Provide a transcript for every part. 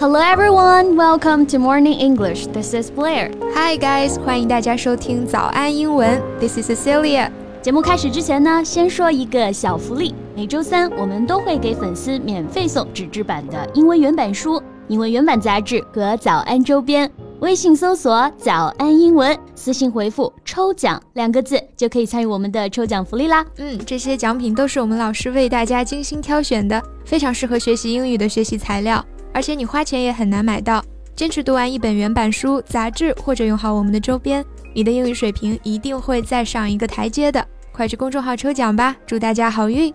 Hello everyone, welcome to Morning English. This is Blair. Hi guys，欢迎大家收听早安英文。This is Cecilia。节目开始之前呢，先说一个小福利。每周三我们都会给粉丝免费送纸质版的英文原版书、英文原版杂志和早安周边。微信搜索“早安英文”，私信回复“抽奖”两个字，就可以参与我们的抽奖福利啦。嗯，这些奖品都是我们老师为大家精心挑选的，非常适合学习英语的学习材料。而且你花钱也很难买到。坚持读完一本原版书、杂志，或者用好我们的周边，你的英语水平一定会再上一个台阶的。快去公众号抽奖吧，祝大家好运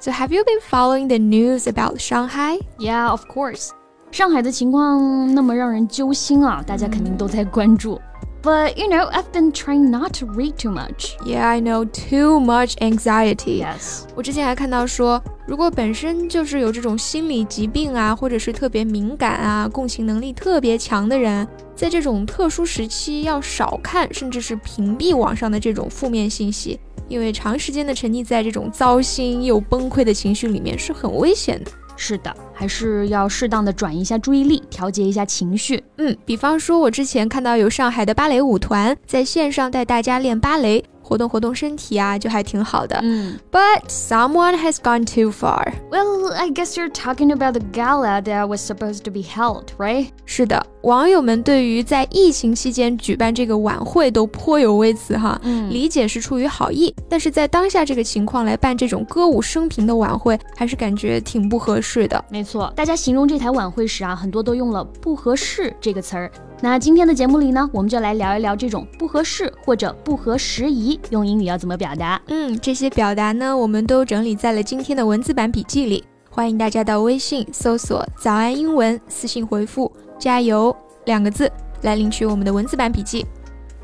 ！So have you been following the news about Shanghai? Yeah, of course. 上海的情况那么让人揪心啊，大家肯定都在关注。But you know, I've been trying not to read too much. Yeah, I know too much anxiety. Yes. 我之前还看到说，如果本身就是有这种心理疾病啊，或者是特别敏感啊、共情能力特别强的人，在这种特殊时期要少看，甚至是屏蔽网上的这种负面信息，因为长时间的沉溺在这种糟心又崩溃的情绪里面是很危险的。是的，还是要适当的转移一下注意力，调节一下情绪。嗯，比方说，我之前看到有上海的芭蕾舞团在线上带大家练芭蕾。活动活动身体啊，就还挺好的。嗯，But someone has gone too far. Well, I guess you're talking about the gala that was supposed to be held, right? 是的，网友们对于在疫情期间举办这个晚会都颇有微词哈。嗯，理解是出于好意，但是在当下这个情况来办这种歌舞升平的晚会，还是感觉挺不合适的。没错，大家形容这台晚会时啊，很多都用了“不合适”这个词儿。那今天的节目里呢，我们就来聊一聊这种不合适或者不合时宜，用英语要怎么表达？嗯，这些表达呢，我们都整理在了今天的文字版笔记里，欢迎大家到微信搜索“早安英文”，私信回复“加油”两个字来领取我们的文字版笔记。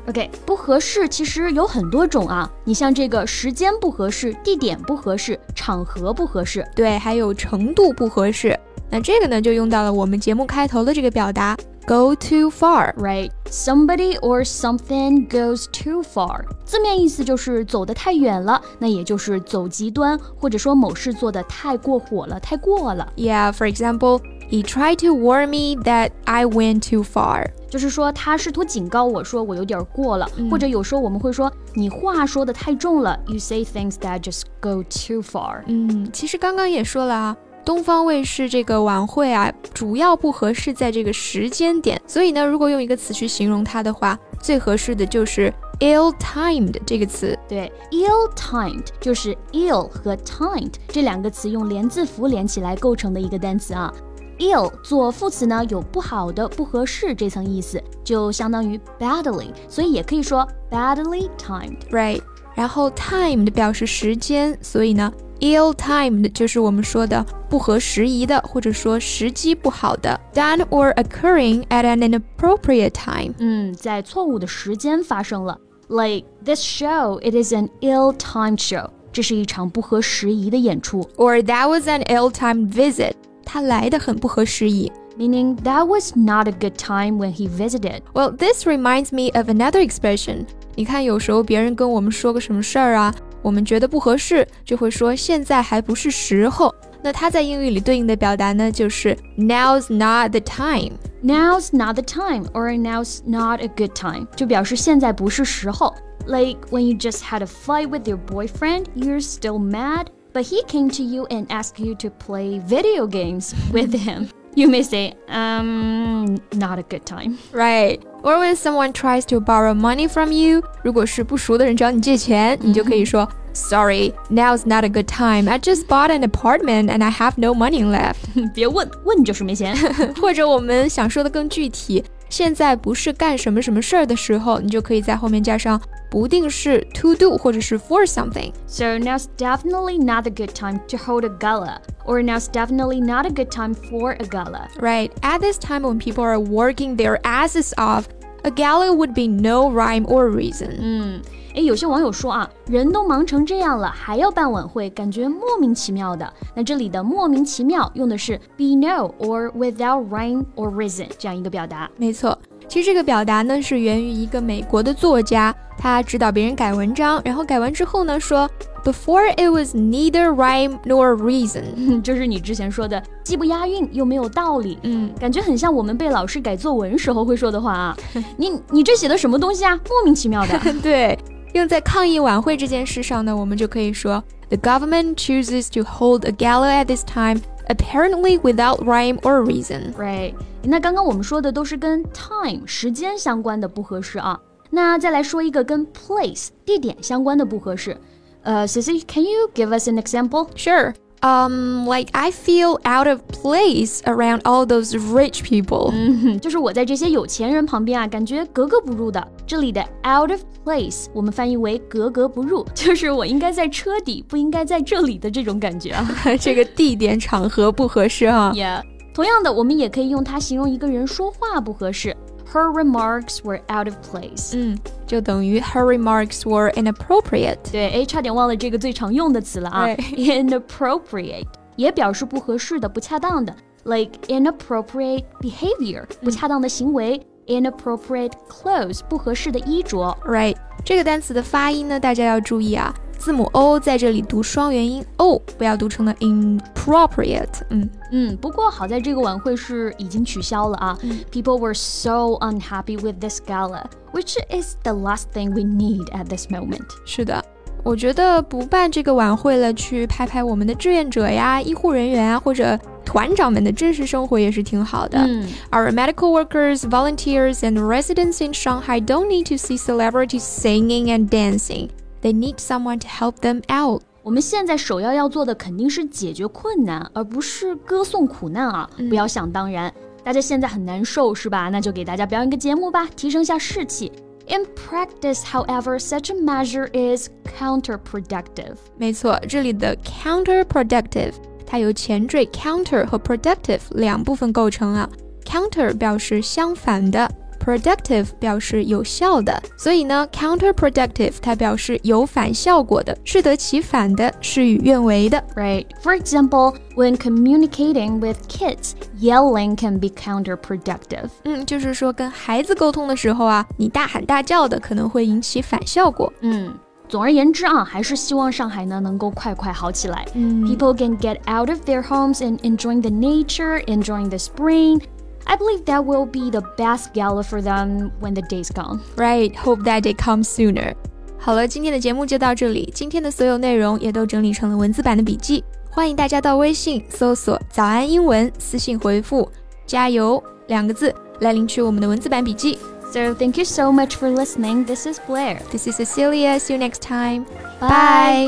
OK，不合适其实有很多种啊，你像这个时间不合适、地点不合适、场合不合适，对，还有程度不合适。那这个呢，就用到了我们节目开头的这个表达。Go too far, right? Somebody or something goes too far，字面意思就是走得太远了，那也就是走极端，或者说某事做得太过火了，太过了。Yeah, for example, he tried to warn me that I went too far，就是说他试图警告我说我有点过了，嗯、或者有时候我们会说你话说的太重了，You say things that just go too far。嗯，其实刚刚也说了啊。 东方卫视这个晚会啊，主要不合适在这个时间点，所以呢，如果用一个词去形容它的话，最合适的就是 ill-timed 这个词。对，ill-timed 就是 ill 和 timed 这两个词用连字符连起来构成的一个单词啊。ill 做副词呢，有不好的、不合适这层意思，就相当于 badly，所以也可以说 badly timed。Right，然后 timed 表示时间，所以呢。Ill-timed 就是我们说的不合时宜的，或者说时机不好的。Done or occurring at an inappropriate time。嗯，在错误的时间发生了。Like this show, it is an ill-timed show。这是一场不合时宜的演出。 Or that was an ill-timed visit。他来的很不合时宜。 Meaning that was not a good time when he visited. Well, this reminds me of another expression. 你看，有时候别人跟我们说个什么事儿啊。 我们觉得不合适，就会说现在还不是时候。那它在英语里对应的表达呢，就是 Now's not the time。 Now's not the time, or now's not a good time，就表示现在不是时候。Like when you just had a fight with your boyfriend, you're still mad, but he came to you and asked you to play video games with him. You may say, um, not a good time. Right. Or when someone tries to borrow money from you，如果是不熟的人找你借钱，你就可以说 Sorry, now's not a good time. I just bought an apartment and I have no money left. 别问，问就是没钱。或者我们想说的更具体， 现在不是干什么什么事儿的时候，你就可以在后面加上不定式 to do 或者是 for something。 So now's definitely not a good time to hold a gala, or now's definitely not a good time for a gala. Right. At this time when people are working their asses off, a gala would be no rhyme or reason. 嗯，诶，有些网友说啊，人都忙成这样了，还要办晚会，感觉莫名其妙的。那这里的莫名其妙用的是 be no or without rhyme or reason 这样一个表达。没错，其实这个表达呢是源于一个美国的作家，他指导别人改文章，然后改完之后呢说 Before it was neither rhyme nor reason，就是你之前说的既不押韵又没有道理，嗯，感觉很像我们被老师改作文时候会说的话啊。你你这写的什么东西啊？莫名其妙的。对，用在抗疫晚会这件事上呢，我们就可以说，The government chooses to hold a gala at this time apparently without rhyme or reason. Right. 那刚刚我们说的都是跟 time 时间相关的不合适啊。那再来说一个跟 place 地点相关的不合适。uh, Sissy, can you give us an example? Sure. Um, like I feel out of place around all those rich people. 嗯哼，就是我在这些有钱人旁边啊，感觉格格不入的。这里的 out of place，我们翻译为格格不入，就是我应该在车底，不应该在这里的这种感觉啊。这个地点场合不合适啊。Yeah，同样的，我们也可以用它形容一个人说话不合适。 her remarks were out of place。嗯，就等于 her remarks were inappropriate。对，哎，差点忘了这个最常用的词了啊，inappropriate 也表示不合适的、不恰当的，like inappropriate behavior，不恰当的行为。Inappropriate clothes，不合适的衣着。Right，这个单词的发音呢，大家要注意啊。 字母 o 在这里读双元音 o，不要读成了 inappropriate。嗯嗯，不过好在这个晚会是已经取消了啊。People were so unhappy with this gala, which is the last thing we need at this moment。是的。我觉得不办这个晚会了，去拍拍我们的志愿者呀、医护人员啊，或者团长们的真实生活也是挺好的。嗯，Our medical workers, volunteers, and residents in Shanghai don't need to see celebrities singing and dancing. They need someone to help them out. 我们现在首要要做的肯定是解决困难，而不是歌颂苦难啊！不要想当然，大家现在很难受是吧？那就给大家表演个节目吧，提升下士气。In practice, however, such a measure is counterproductive. 没错，这里的 counterproductive 它由前缀 counter 和 productive 两部分构成啊。counter 表示相反的。 productive 表示有效的，所以呢，counterproductive 它表示有反效果的，适得其反的，事与愿违的。Right. For example, when communicating with kids, yelling can be counterproductive. 嗯，就是说跟孩子沟通的时候啊，你大喊大叫的可能会引起反效果。嗯。总而言之啊，还是希望上海呢能够快快好起来。嗯，People can get out of their homes and enjoying the nature, enjoying the spring, I believe that will be the best gala for them when the day's gone. Right, hope that day comes sooner. 好了，今天的节目就到这里。今天的所有内容也都整理成了文字版的笔记，欢迎大家到微信搜索“早安英文”，私信回复“加油”两个字来领取我们的文字版笔记。So thank you so much for listening. This is Blair. This is Cecilia. See you next time. Bye.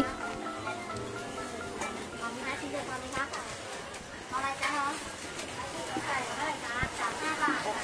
Bye.